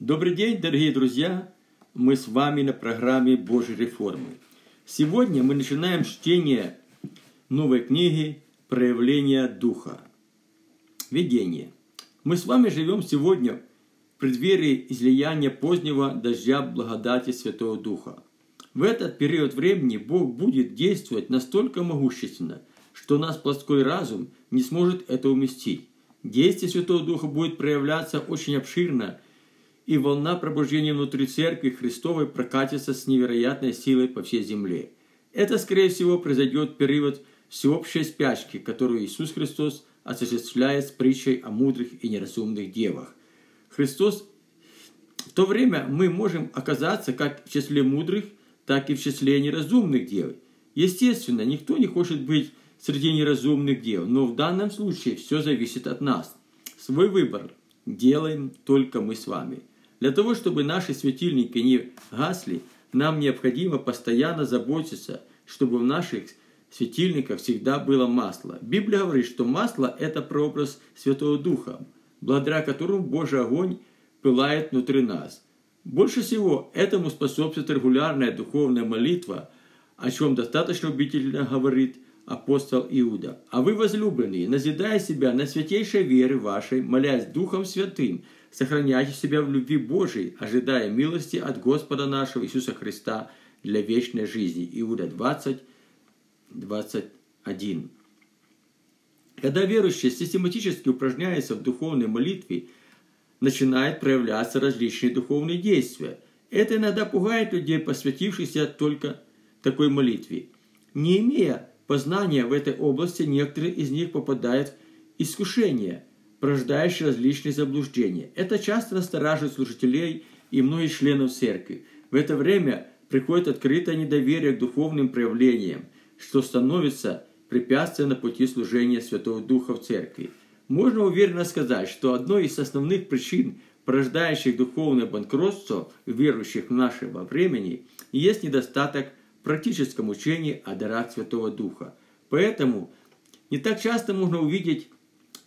Добрый день, дорогие друзья! Мы с вами на программе Божьей реформы. Сегодня мы начинаем чтение новой книги «Проявление Духа». Видение. Мы с вами живем сегодня в преддверии излияния позднего дождя благодати Святого Духа. В этот период времени Бог будет действовать настолько могущественно, что наш плоской разум не сможет это уместить. Действие Святого Духа будет проявляться очень обширно, и волна пробуждения внутри Церкви Христовой прокатится с невероятной силой по всей земле. Это, скорее всего, произойдет в период всеобщей спячки, которую Иисус Христос осуществляет с притчей о мудрых и неразумных девах. Христос в то время мы можем оказаться как в числе мудрых, так и в числе неразумных дев. Естественно, никто не хочет быть среди неразумных дел, но в данном случае все зависит от нас. Свой выбор делаем только мы с вами. Для того, чтобы наши светильники не гасли, нам необходимо постоянно заботиться, чтобы в наших светильниках всегда было масло. Библия говорит, что масло – это прообраз Святого Духа, благодаря которому Божий огонь пылает внутри нас. Больше всего этому способствует регулярная духовная молитва, о чем достаточно убедительно говорит апостол Иуда. А вы, возлюбленные, назидая себя на святейшей вере вашей, молясь Духом Святым, сохраняйте себя в любви Божией, ожидая милости от Господа нашего Иисуса Христа для вечной жизни. Иуда 20, 21. Когда верующий систематически упражняется в духовной молитве, начинают проявляться различные духовные действия. Это иногда пугает людей, посвятившихся только такой молитве. Не имея познания в этой области, некоторые из них попадают в искушение, порождающее различные заблуждения. Это часто настораживает служителей и многих членов церкви. В это время приходит открытое недоверие к духовным проявлениям, что становится препятствием на пути служения Святого Духа в церкви. Можно уверенно сказать, что одной из основных причин, порождающих духовное банкротство верующих в нашего времени, есть недостаток практическом учении о дарах Святого Духа. Поэтому не так часто можно увидеть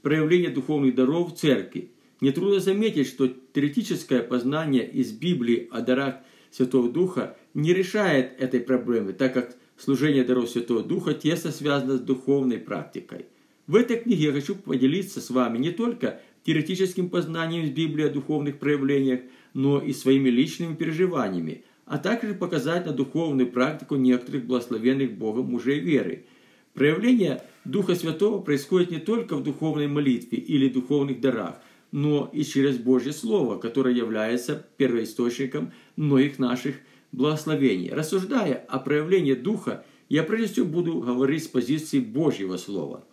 проявление духовных даров в церкви. Нетрудно заметить, что теоретическое познание из Библии о дарах Святого Духа не решает этой проблемы, так как служение даров Святого Духа тесно связано с духовной практикой. В этой книге я хочу поделиться с вами не только теоретическим познанием из Библии о духовных проявлениях, но и своими личными переживаниями, а также показать на духовную практику некоторых благословенных Богом мужей веры. Проявление Духа Святого происходит не только в духовной молитве или духовных дарах, но и через Божье Слово, которое является первоисточником многих наших благословений. Рассуждая о проявлении Духа, я прежде всего буду говорить с позиции Божьего Слова.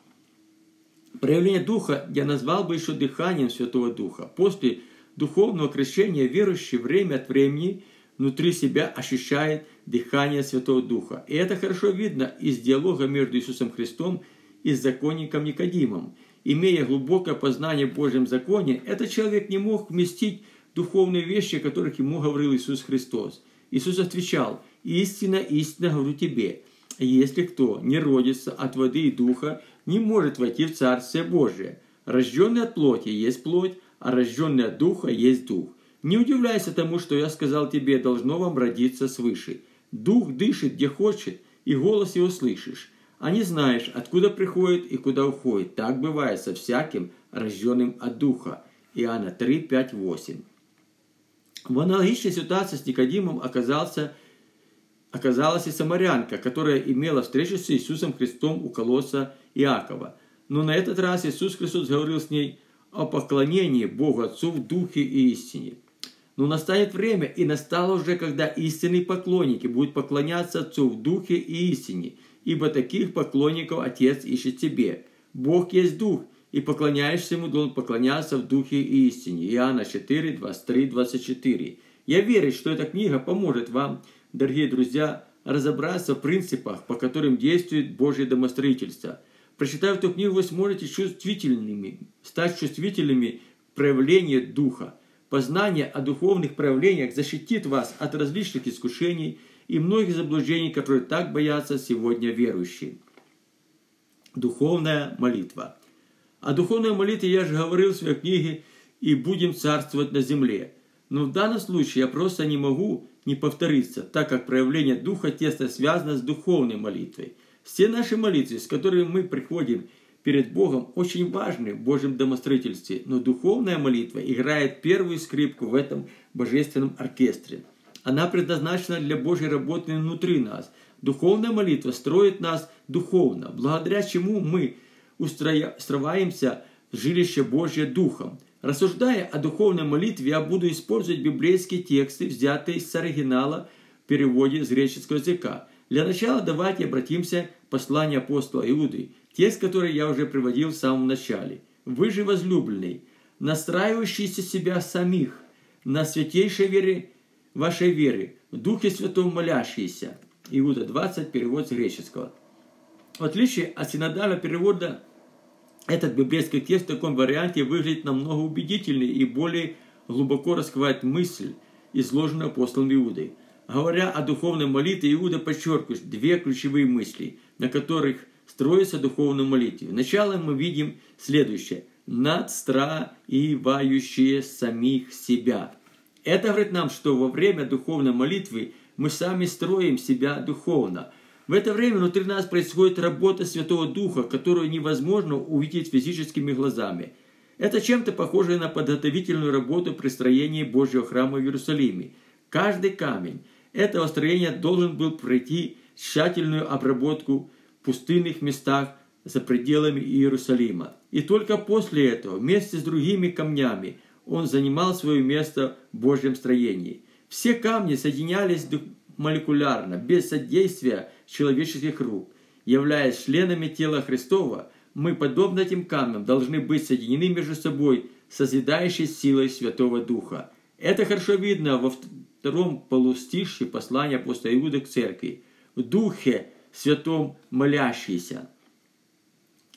Проявление Духа я назвал бы еще дыханием Святого Духа. После духовного крещения верующий время от времени – внутри себя ощущает дыхание Святого Духа. И это хорошо видно из диалога между Иисусом Христом и законником Никодимом. Имея глубокое познание в Божьем законе, этот человек не мог вместить духовные вещи, о которых ему говорил Иисус Христос. Иисус отвечал, «Истинно, истинно говорю тебе, если кто не родится от воды и духа, не может войти в Царствие Божие. Рожденный от плоти есть плоть, а рожденный от духа есть дух. Не удивляйся тому, что я сказал тебе, должно вам родиться свыше. Дух дышит, где хочет, и голос его слышишь. А не знаешь, откуда приходит и куда уходит. Так бывает со всяким, рожденным от Духа. Иоанна 3, 5, 8. В аналогичной ситуации с Никодимом оказался, оказалась и самарянка, которая имела встречу с Иисусом Христом у колосса Иакова. Но на этот раз Иисус Христос говорил с ней о поклонении Богу Отцу в Духе и истине. Но настанет время, и настало уже, когда истинные поклонники будут поклоняться Отцу в духе и истине, ибо таких поклонников Отец ищет себе. Бог есть Дух, и поклоняешься Ему должен поклоняться в духе и истине. Иоанна 4, 23, 24. Я верю, что эта книга поможет вам, дорогие друзья, разобраться в принципах, по которым действует Божье домостроительство. Прочитав эту книгу, вы сможете чувствительными, стать чувствительными к проявлению Духа – Познание о духовных проявлениях защитит вас от различных искушений и многих заблуждений, которые так боятся сегодня верующие. Духовная молитва. О духовной молитве я же говорил в своей книге «И будем царствовать на земле». Но в данном случае я просто не могу не повториться, так как проявление Духа тесно связано с духовной молитвой. Все наши молитвы, с которыми мы приходим перед Богом, очень важны в Божьем домостроительстве, но духовная молитва играет первую скрипку в этом божественном оркестре. Она предназначена для Божьей работы внутри нас. Духовная молитва строит нас духовно, благодаря чему мы устраиваемся в жилище Божье Духом. Рассуждая о духовной молитве, я буду использовать библейские тексты, взятые с оригинала в переводе с греческого языка. Для начала давайте обратимся к посланию апостола Иуды, текст, который я уже приводил в самом начале. «Вы же, возлюбленный, настраивающиеся себя самих на святейшей вере вашей веры, в Духе Святом молящиеся». Иуда 20, перевод с греческого. В отличие от синодального перевода этот библейский текст в таком варианте выглядит намного убедительнее и более глубоко раскрывает мысль, изложенную апостолом Иудой. Говоря о духовной молитве, Иуда подчеркивает две ключевые мысли, на которых строится духовная молитва. Сначала мы видим следующее. Надстраивающие самих себя. Это говорит нам, что во время духовной молитвы мы сами строим себя духовно – в это время внутри нас происходит работа Святого Духа, которую невозможно увидеть физическими глазами. Это чем-то похоже на подготовительную работу при строении Божьего храма в Иерусалиме. Каждый камень этого строения должен был пройти тщательную обработку пустынных местах за пределами Иерусалима. И только после этого, вместе с другими камнями, он занимал свое место в Божьем строении. Все камни соединялись молекулярно, без содействия человеческих рук. Являясь членами тела Христова, мы, подобно этим камням, должны быть соединены между собой созидающей силой Святого Духа. Это хорошо видно во втором полустище послания апостола Иуда к церкви. В Духе Святом молящийся.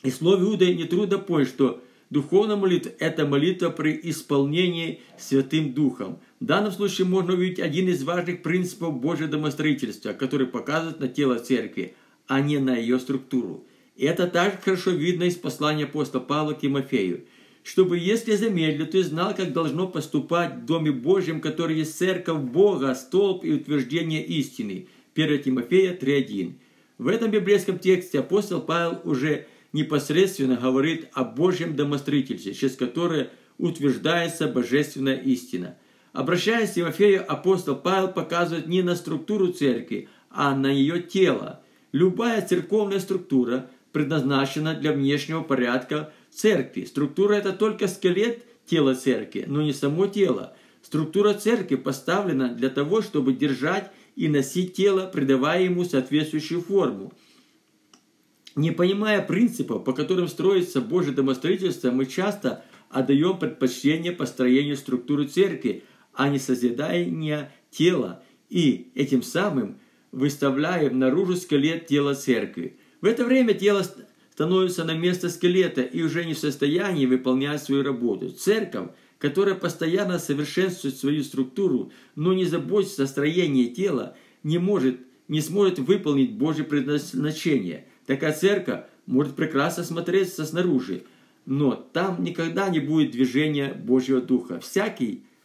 И слово Иуды нетрудно понять, что духовная молитва – это молитва при исполнении Святым Духом – в данном случае можно увидеть один из важных принципов Божьего домостроительства, который показывает на тело церкви, а не на ее структуру. И это также хорошо видно из послания апостола Павла к Тимофею. Чтобы, если замедлил, ты знал, как должно поступать в Доме Божьем, который есть церковь Бога, столб и утверждение истины. 1 Тимофея 3.1. В этом библейском тексте апостол Павел уже непосредственно говорит о Божьем домостроительстве, через которое утверждается божественная истина – Обращаясь к Тимофею, апостол Павел показывает не на структуру церкви, а на ее тело. Любая церковная структура предназначена для внешнего порядка церкви. Структура – это только скелет тела церкви, но не само тело. Структура церкви поставлена для того, чтобы держать и носить тело, придавая ему соответствующую форму. Не понимая принципов, по которым строится Божье домостроительство, мы часто отдаем предпочтение построению структуры церкви, а не созидание тела, и этим самым выставляем наружу скелет тела церкви. В это время тело становится на место скелета и уже не в состоянии выполнять свою работу. Церковь, которая постоянно совершенствует свою структуру, но не заботится о строении тела, не может, не сможет выполнить Божье предназначение. Такая церковь может прекрасно смотреться снаружи, но там никогда не будет движения Божьего Духа.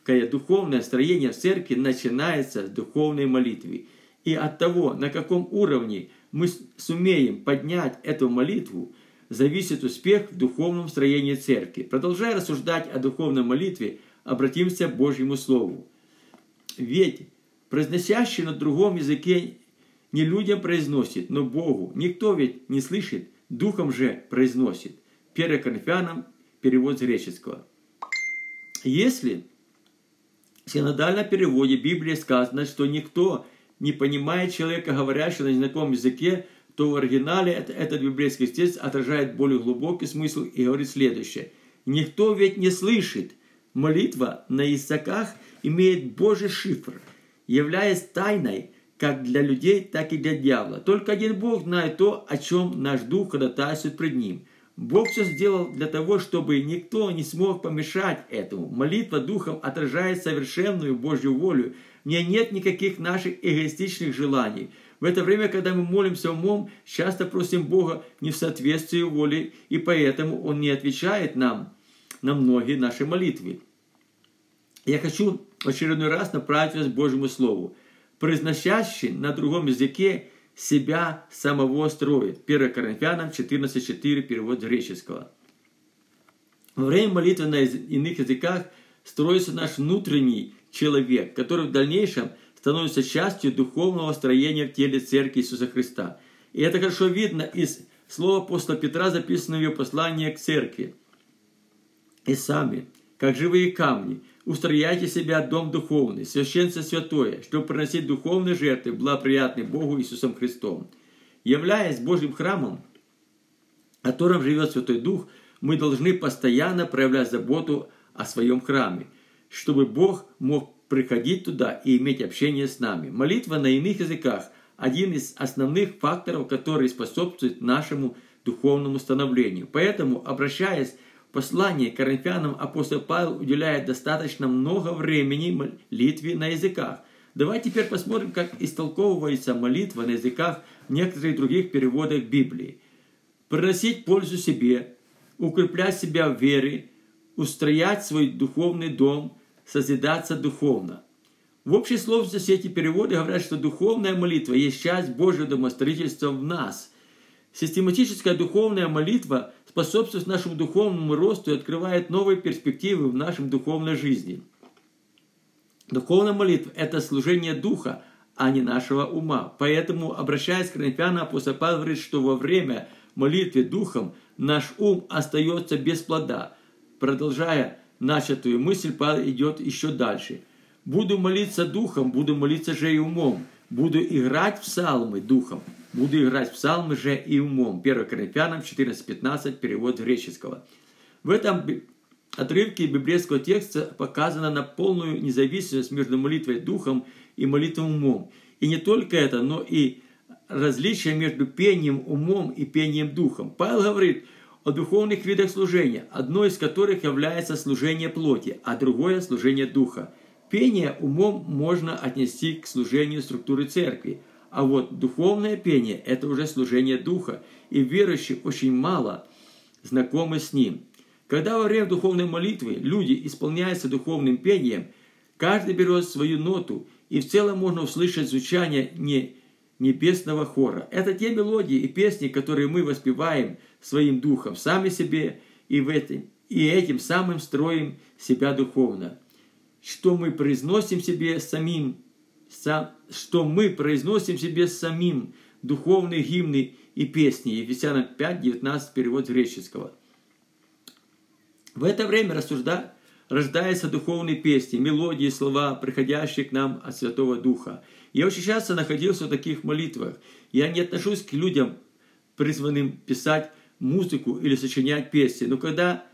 Кая духовное строение в церкви начинается с духовной молитвы. И от того, на каком уровне мы сумеем поднять эту молитву, зависит успех в духовном строении церкви. Продолжая рассуждать о духовной молитве, обратимся к Божьему Слову. Ведь произносящий на другом языке не людям произносит, но Богу. Никто ведь не слышит, духом же произносит. 1 Коринфянам перевод с греческого. Если в синодальном переводе Библии сказано, что никто не понимает человека, говорящего на незнакомом языке, то в оригинале этот библейский текст отражает более глубокий смысл и говорит следующее. Никто ведь не слышит. Молитва на языках имеет Божий шифр, являясь тайной как для людей, так и для дьявола. Только один Бог знает то, о чем наш дух ходатайствует пред Ним – Бог все сделал для того, чтобы никто не смог помешать этому. Молитва Духом отражает совершенную Божью волю. В ней нет никаких наших эгоистичных желаний. В это время, когда мы молимся умом, часто просим Бога не в соответствии воле, и поэтому Он не отвечает нам на многие наши молитвы. Я хочу в очередной раз направить вас к Божьему Слову. Произносящий на другом языке себя самого строит. 1 Коринфянам 14.4, перевод греческого. Во время молитвы на иных языках строится наш внутренний человек, который в дальнейшем становится частью духовного строения в теле Церкви Иисуса Христа. И это хорошо видно из слова апостола Петра, записанного в его послании к Церкви. «И сами, как живые камни, устрояйте себя дом духовный, священство святое, чтобы приносить духовные жертвы, благоприятные Богу Иисусом Христом. Являясь Божьим храмом, в котором живет Святой Дух, мы должны постоянно проявлять заботу о своем храме, чтобы Бог мог приходить туда и иметь общение с нами. Молитва на иных языках – один из основных факторов, который способствует нашему духовному становлению. Поэтому, обращаясь послании к Коринфянам апостол Павел уделяет достаточно много времени молитве на языках. Давайте теперь посмотрим, как истолковывается молитва на языках в некоторых других переводах Библии. Приносить пользу себе, укреплять себя в вере, устроять свой духовный дом, созидаться духовно. В общей сложности эти переводы говорят, что духовная молитва есть часть Божьего домостроительства в нас. Систематическая духовная молитва способствует нашему духовному росту и открывает новые перспективы в нашем духовной жизни. Духовная молитва – это служение духа, а не нашего ума. Поэтому, обращаясь к Коринфянам, апостол Павел говорит, что во время молитвы духом наш ум остается без плода. Продолжая начатую мысль, идет еще дальше. «Буду молиться духом, буду молиться же и умом, буду играть в псалмы духом, Буду играть в псалмы же и умом. 1 Коринфянам 14.15, перевод греческого. В этом отрывке библейского текста показана на полную независимость между молитвой духом и молитвой умом. И не только это, но и различие между пением умом и пением духом. Павел говорит о духовных видах служения, одно из которых является служение плоти, а другое – служение духа. Пение умом можно отнести к служению структуры церкви – а вот духовное пение – это уже служение духа, и верующие очень мало знакомы с ним. Когда во время духовной молитвы люди исполняются духовным пением, каждый берет свою ноту, и в целом можно услышать звучание не небесного хора. Это те мелодии и песни, которые мы воспеваем своим духом, сами себе, и, в этом, и этим самым строим себя духовно. Что мы произносим себе самим что мы произносим себе самим духовные гимны и песни. Ефесянам 5, 19, перевод греческого. В это время рассужда, рождаются духовные песни, мелодии, слова, приходящие к нам от Святого Духа. Я очень часто находился в таких молитвах. Я не отношусь к людям, призванным писать музыку или сочинять песни. Но когда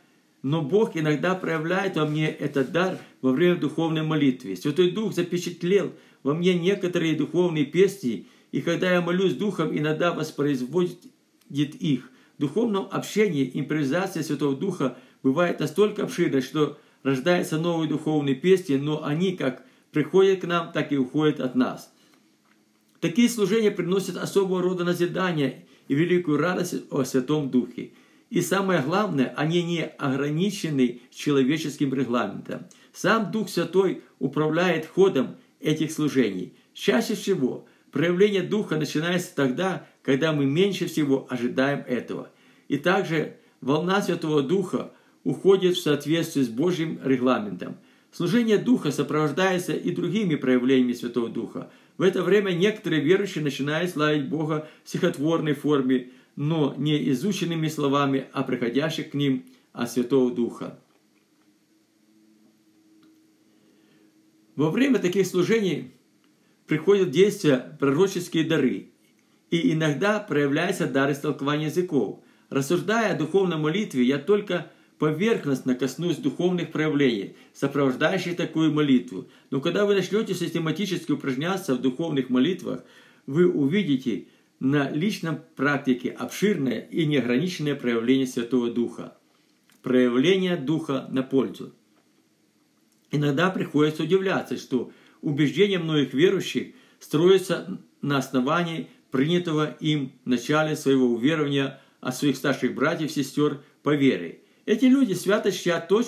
но Бог иногда проявляет во мне этот дар во время духовной молитвы. Святой Дух запечатлел во мне некоторые духовные песни, и когда я молюсь Духом, иногда воспроизводит их. В духовном общении импровизация Святого Духа бывает настолько обширной, что рождаются новые духовные песни, но они как приходят к нам, так и уходят от нас. Такие служения приносят особого рода назидание и великую радость о Святом Духе. И самое главное, они не ограничены человеческим регламентом. Сам Дух Святой управляет ходом этих служений. Чаще всего проявление Духа начинается тогда, когда мы меньше всего ожидаем этого. И также волна Святого Духа уходит в соответствии с Божьим регламентом. Служение Духа сопровождается и другими проявлениями Святого Духа. В это время некоторые верующие начинают славить Бога в стихотворной форме, но не изученными словами, а приходящих к ним от Святого Духа. Во время таких служений приходят действия пророческие дары, и иногда проявляется дар истолкования языков. Рассуждая о духовной молитве, я только поверхностно коснусь духовных проявлений, сопровождающих такую молитву. Но когда вы начнете систематически упражняться в духовных молитвах, вы увидите на личном практике обширное и неограниченное проявление Святого Духа. Проявление Духа на пользу. Иногда приходится удивляться, что убеждения многих верующих строятся на основании принятого им в начале своего уверования от своих старших братьев и сестер по вере. Эти люди свято чтят то,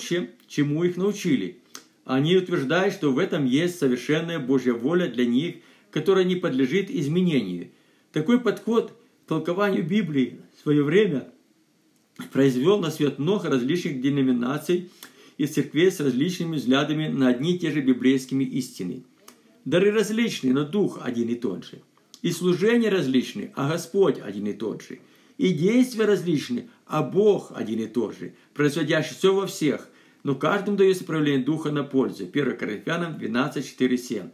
чему их научили. Они утверждают, что в этом есть совершенная Божья воля для них, которая не подлежит изменению. Такой подход к толкованию Библии в свое время произвел на свет много различных деноминаций и церквей с различными взглядами на одни и те же библейскими истины. Дары различные, но Дух один и тот же. И служения различные, а Господь один и тот же. И действия различные, а Бог один и тот же, производящий все во всех, но каждому дается проявление Духа на пользу. 1 Коринфянам 12, 4, 7.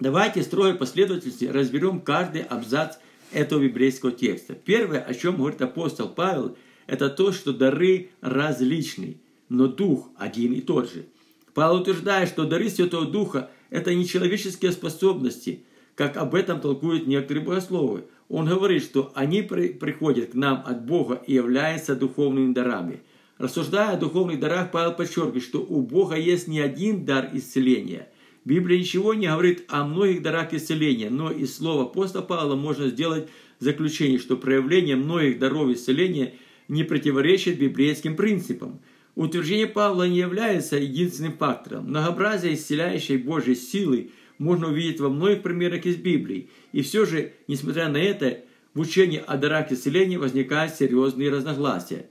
Давайте строй последовательности разберем каждый абзац этого библейского текста. Первое, о чем говорит апостол Павел, это то, что дары различны, но Дух один и тот же. Павел утверждает, что дары Святого Духа – это не человеческие способности, как об этом толкуют некоторые богословы. Он говорит, что они при, приходят к нам от Бога и являются духовными дарами. Рассуждая о духовных дарах, Павел подчеркивает, что у Бога есть не один дар исцеления. Библия ничего не говорит о многих дарах исцеления, но из слова апостола Павла можно сделать заключение, что проявление многих даров исцеления не противоречит библейским принципам – Утверждение Павла не является единственным фактором. Многообразие исцеляющей Божьей силы можно увидеть во многих примерах из Библии. И все же, несмотря на это, в учении о дарах исцеления возникают серьезные разногласия.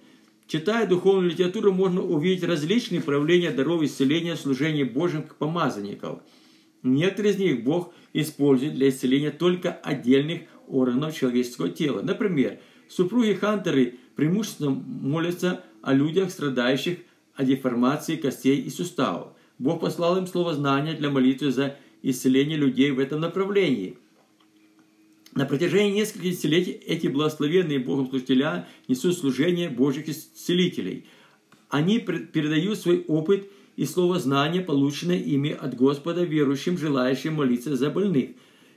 Читая духовную литературу, можно увидеть различные проявления даров исцеления в служении Божьим к помазанников. Некоторые из них Бог использует для исцеления только отдельных органов человеческого тела. Например, супруги Хантеры преимущественно молятся о людях, страдающих от деформации костей и суставов. Бог послал им слово знания для молитвы за исцеление людей в этом направлении. На протяжении нескольких десятилетий эти благословенные Богом служителя несут служение Божьих исцелителей. Они передают свой опыт и слово знания, полученное ими от Господа верующим, желающим молиться за больных.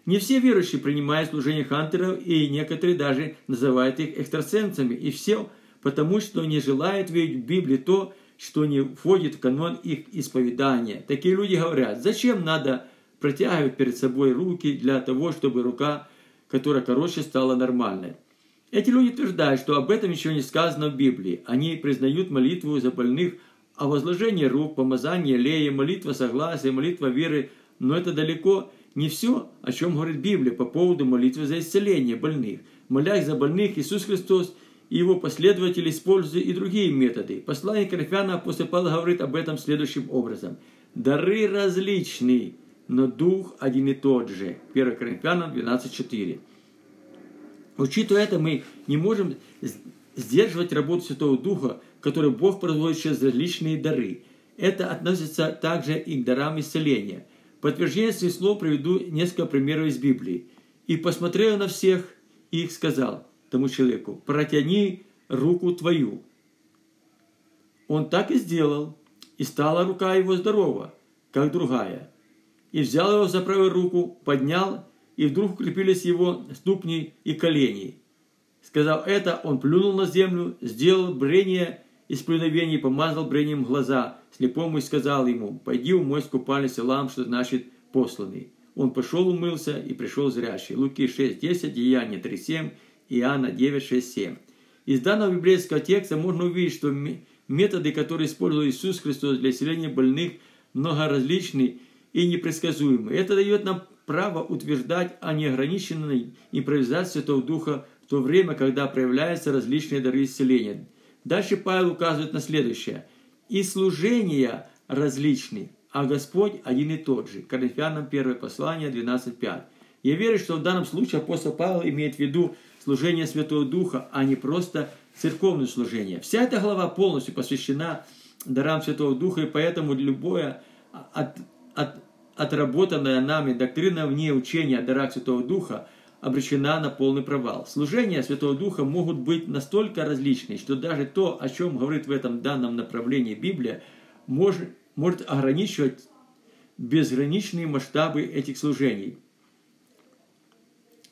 Не все верующие принимают служение хантеров, и некоторые даже называют их экстрасенсами, и все – потому что не желают верить в Библии то, что не входит в канон их исповедания. Такие люди говорят, зачем надо протягивать перед собой руки для того, чтобы рука, которая короче, стала нормальной. Эти люди утверждают, что об этом еще не сказано в Библии. Они признают молитву за больных, а возложение рук, помазание лея, молитва согласия, молитва веры, но это далеко не все, о чем говорит Библия по поводу молитвы за исцеление больных. Молясь за больных, Иисус Христос и его последователи используют и другие методы. Послание Коринфянам апостол Павел говорит об этом следующим образом. Дары различны, но Дух один и тот же. 1 Коринфянам 12.4. Учитывая это, мы не можем сдерживать работу Святого Духа, который Бог производит через различные дары. Это относится также и к дарам исцеления. Подтверждение своих слов приведу несколько примеров из Библии. «И посмотрел на всех, и их сказал, тому человеку, протяни руку твою. Он так и сделал, и стала рука его здорова, как другая. И взял его за правую руку, поднял, и вдруг укрепились его ступни и колени. Сказав это, он плюнул на землю, сделал брение из плюновений, помазал брением глаза слепому и сказал ему, «Пойди умой с купальный селам, что значит посланный». Он пошел, умылся и пришел зрящий. Луки 6.10, Деяние 3.7 Иоанна 9, 6, 7. Из данного библейского текста можно увидеть, что методы, которые использовал Иисус Христос для исцеления больных, многоразличны и непредсказуемы. Это дает нам право утверждать о неограниченной импровизации Святого Духа в то время, когда проявляются различные дары исцеления. Дальше Павел указывает на следующее. «И служения различны, а Господь один и тот же». Коринфянам 1 послание 12.5. Я верю, что в данном случае апостол Павел имеет в виду служение Святого Духа, а не просто церковное служение. Вся эта глава полностью посвящена дарам Святого Духа, и поэтому любое от, от, отработанная нами доктрина вне учения о дарах Святого Духа обречена на полный провал. Служения Святого Духа могут быть настолько различны, что даже то, о чем говорит в этом данном направлении Библия, может, может ограничивать безграничные масштабы этих служений.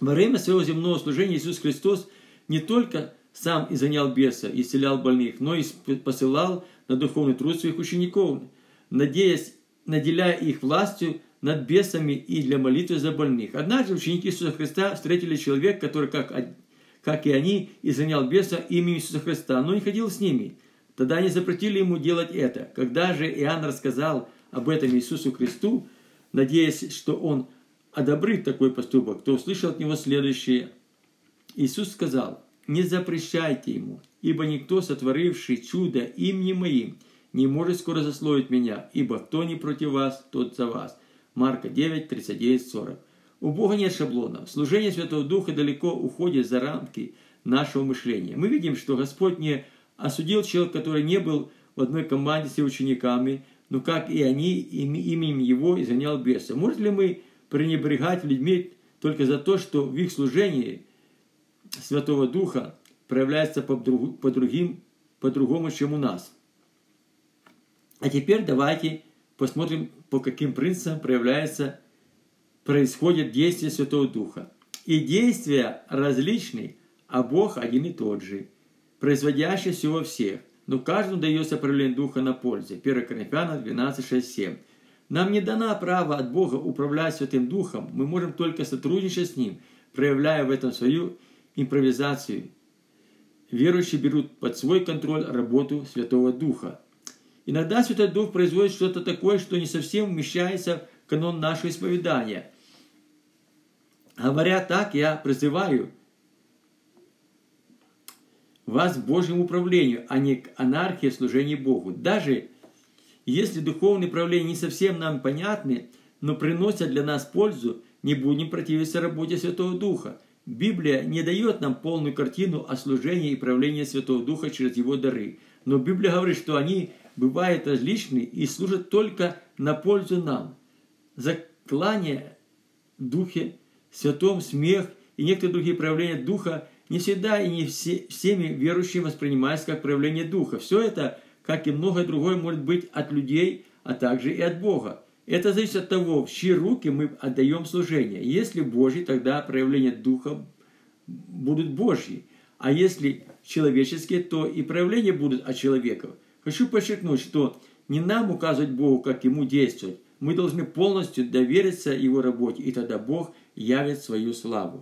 Во время своего земного служения Иисус Христос не только сам изгонял беса, исцелял больных, но и посылал на духовный труд своих учеников, надеясь, наделяя их властью над бесами и для молитвы за больных. Однажды ученики Иисуса Христа встретили человека, который, как, как и они, изгонял беса именем Иисуса Христа, но не ходил с ними. Тогда они запретили ему делать это. Когда же Иоанн рассказал об этом Иисусу Христу, надеясь, что он одобрит такой поступок, то услышал от него следующее. Иисус сказал, «Не запрещайте ему, ибо никто, сотворивший чудо именем моим, не может скоро засловить меня, ибо кто не против вас, тот за вас». Марка 9, 39, 40. У Бога нет шаблонов. Служение Святого Духа далеко уходит за рамки нашего мышления. Мы видим, что Господь не осудил человека, который не был в одной команде с учениками, но как и они именем его изгонял беса. Может ли мы пренебрегать людьми только за то, что в их служении Святого Духа проявляется по, по другим, по-другому, чем у нас? А теперь давайте посмотрим, по каким принципам проявляется, происходит действие Святого Духа. И действия различны, а Бог один и тот же, производящий всего всех но каждому дается проявление Духа на пользу. 1 Коринфянам 12, 6, 7. Нам не дано право от Бога управлять Святым Духом, мы можем только сотрудничать с Ним, проявляя в этом свою импровизацию. Верующие берут под свой контроль работу Святого Духа. Иногда Святой Дух производит что-то такое, что не совсем вмещается в канон нашего исповедания. Говоря так, я призываю – вас к Божьему управлению, а не к анархии в служении Богу. Даже если духовные правления не совсем нам понятны, но приносят для нас пользу, не будем противиться работе Святого Духа. Библия не дает нам полную картину о служении и правлении Святого Духа через его дары. Но Библия говорит, что они бывают различны и служат только на пользу нам. Заклание в Духе, Святом смех и некоторые другие проявления Духа не всегда и не все, всеми верующими воспринимается как проявление Духа. Все это, как и многое другое, может быть от людей, а также и от Бога. Это зависит от того, в чьи руки мы отдаем служение. Если Божий, тогда проявления Духа будут Божьи. А если человеческие, то и проявления будут от человека. Хочу подчеркнуть, что не нам указывать Богу, как Ему действовать. Мы должны полностью довериться Его работе, и тогда Бог явит свою славу.